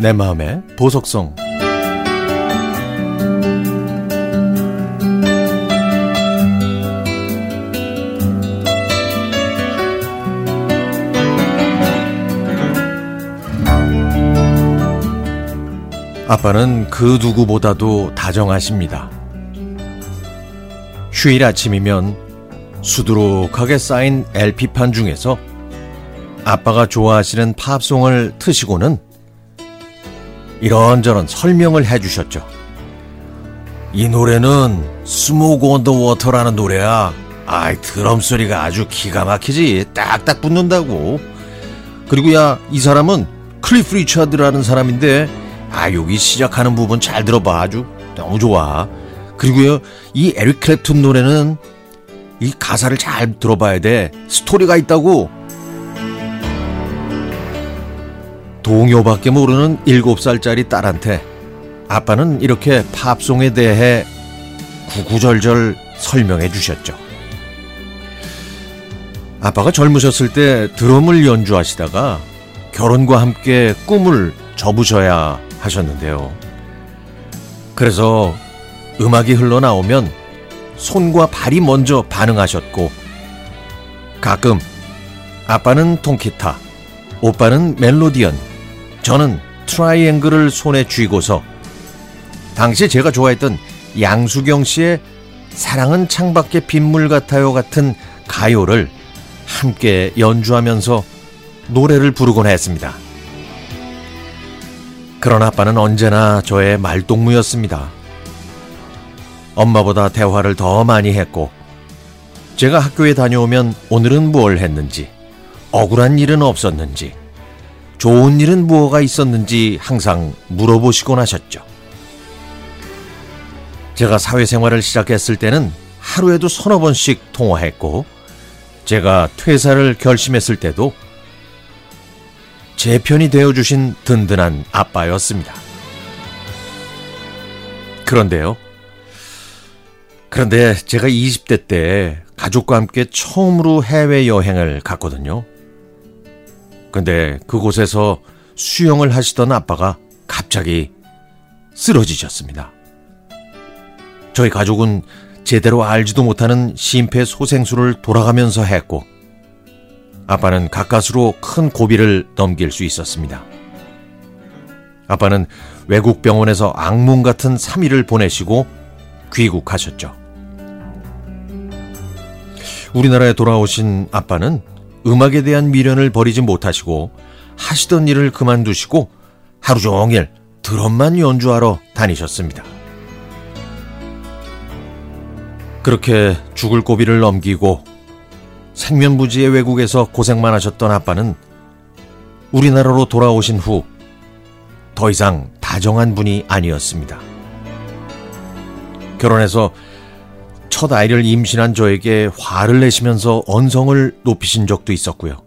내 마음의 보석성 아빠는 그 누구보다도 다정하십니다. 휴일 아침이면 수두룩하게 쌓인 LP판 중에서 아빠가 좋아하시는 팝송을 트시고는 이런저런 설명을 해주셨죠. 이 노래는 Smoke on the Water라는 노래야. 아이, 드럼 소리가 아주 기가 막히지. 딱딱 붙는다고. 그리고 야, 이 사람은 클리프 리차드라는 사람인데 아, 여기 시작하는 부분 잘 들어봐. 아주 너무 좋아. 그리고요, 이 에릭 클랩튼 노래는 이 가사를 잘 들어봐야 돼. 스토리가 있다고. 동요밖에 모르는 7살짜리 딸한테 아빠는 이렇게 팝송에 대해 구구절절 설명해 주셨죠. 아빠가 젊으셨을 때 드럼을 연주하시다가 결혼과 함께 꿈을 접으셔야 하셨는데요. 그래서 음악이 흘러나오면 손과 발이 먼저 반응하셨고 가끔 아빠는 통기타, 오빠는 멜로디언, 저는 트라이앵글을 손에 쥐고서 당시 제가 좋아했던 양수경 씨의 사랑은 창밖의 빗물 같아요 같은 가요를 함께 연주하면서 노래를 부르곤 했습니다. 그런 아빠는 언제나 저의 말동무였습니다. 엄마보다 대화를 더 많이 했고, 제가 학교에 다녀오면 오늘은 뭘 했는지, 억울한 일은 없었는지, 좋은 일은 무엇가 있었는지 항상 물어보시곤 하셨죠. 제가 사회생활을 시작했을 때는 하루에도 서너 번씩 통화했고, 제가 퇴사를 결심했을 때도 제 편이 되어주신 든든한 아빠였습니다. 그런데요. 그런데 제가 20대 때 가족과 함께 처음으로 해외여행을 갔거든요. 근데 그곳에서 수영을 하시던 아빠가 갑자기 쓰러지셨습니다. 저희 가족은 제대로 알지도 못하는 심폐소생술을 돌아가면서 했고, 아빠는 가까스로 큰 고비를 넘길 수 있었습니다. 아빠는 외국 병원에서 악몽 같은 3일을 보내시고 귀국하셨죠. 우리나라에 돌아오신 아빠는 음악에 대한 미련을 버리지 못하시고 하시던 일을 그만두시고 하루 종일 드럼만 연주하러 다니셨습니다. 그렇게 죽을 고비를 넘기고 생면부지의 외국에서 고생만 하셨던 아빠는 우리나라로 돌아오신 후 더 이상 다정한 분이 아니었습니다. 결혼해서 첫 아이를 임신한 저에게 화를 내시면서 언성을 높이신 적도 있었고요.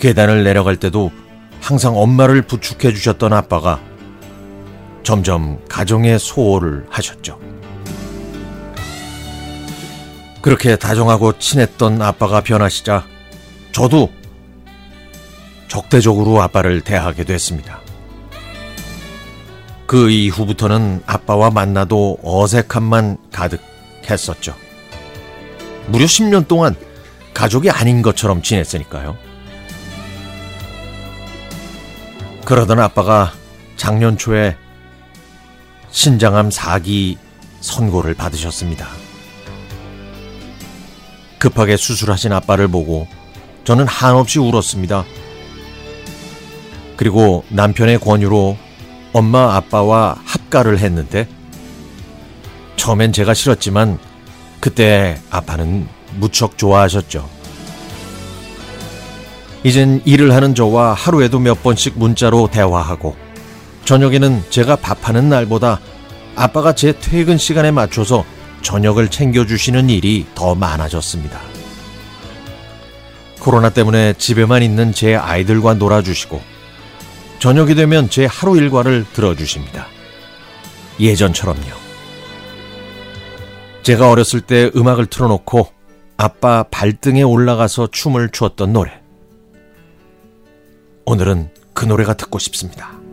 계단을 내려갈 때도 항상 엄마를 부축해 주셨던 아빠가 점점 가정의 소홀을 하셨죠. 그렇게 다정하고 친했던 아빠가 변하시자 저도 적대적으로 아빠를 대하게 됐습니다. 그 이후부터는 아빠와 만나도 어색함만 가득 했었죠. 무려 10년 동안 가족이 아닌 것처럼 지냈으니까요. 그러던 아빠가 작년 초에 신장암 4기 선고를 받으셨습니다. 급하게 수술하신 아빠를 보고 저는 한없이 울었습니다. 그리고 남편의 권유로 엄마 아빠와 합가를 했는데 처음엔 제가 싫었지만 그때 아빠는 무척 좋아하셨죠. 이젠 일을 하는 저와 하루에도 몇 번씩 문자로 대화하고 저녁에는 제가 밥하는 날보다 아빠가 제 퇴근 시간에 맞춰서 저녁을 챙겨주시는 일이 더 많아졌습니다. 코로나 때문에 집에만 있는 제 아이들과 놀아주시고, 저녁이 되면 제 하루 일과를 들어주십니다. 예전처럼요. 제가 어렸을 때 음악을 틀어놓고 아빠 발등에 올라가서 춤을 추었던 노래. 오늘은 그 노래가 듣고 싶습니다.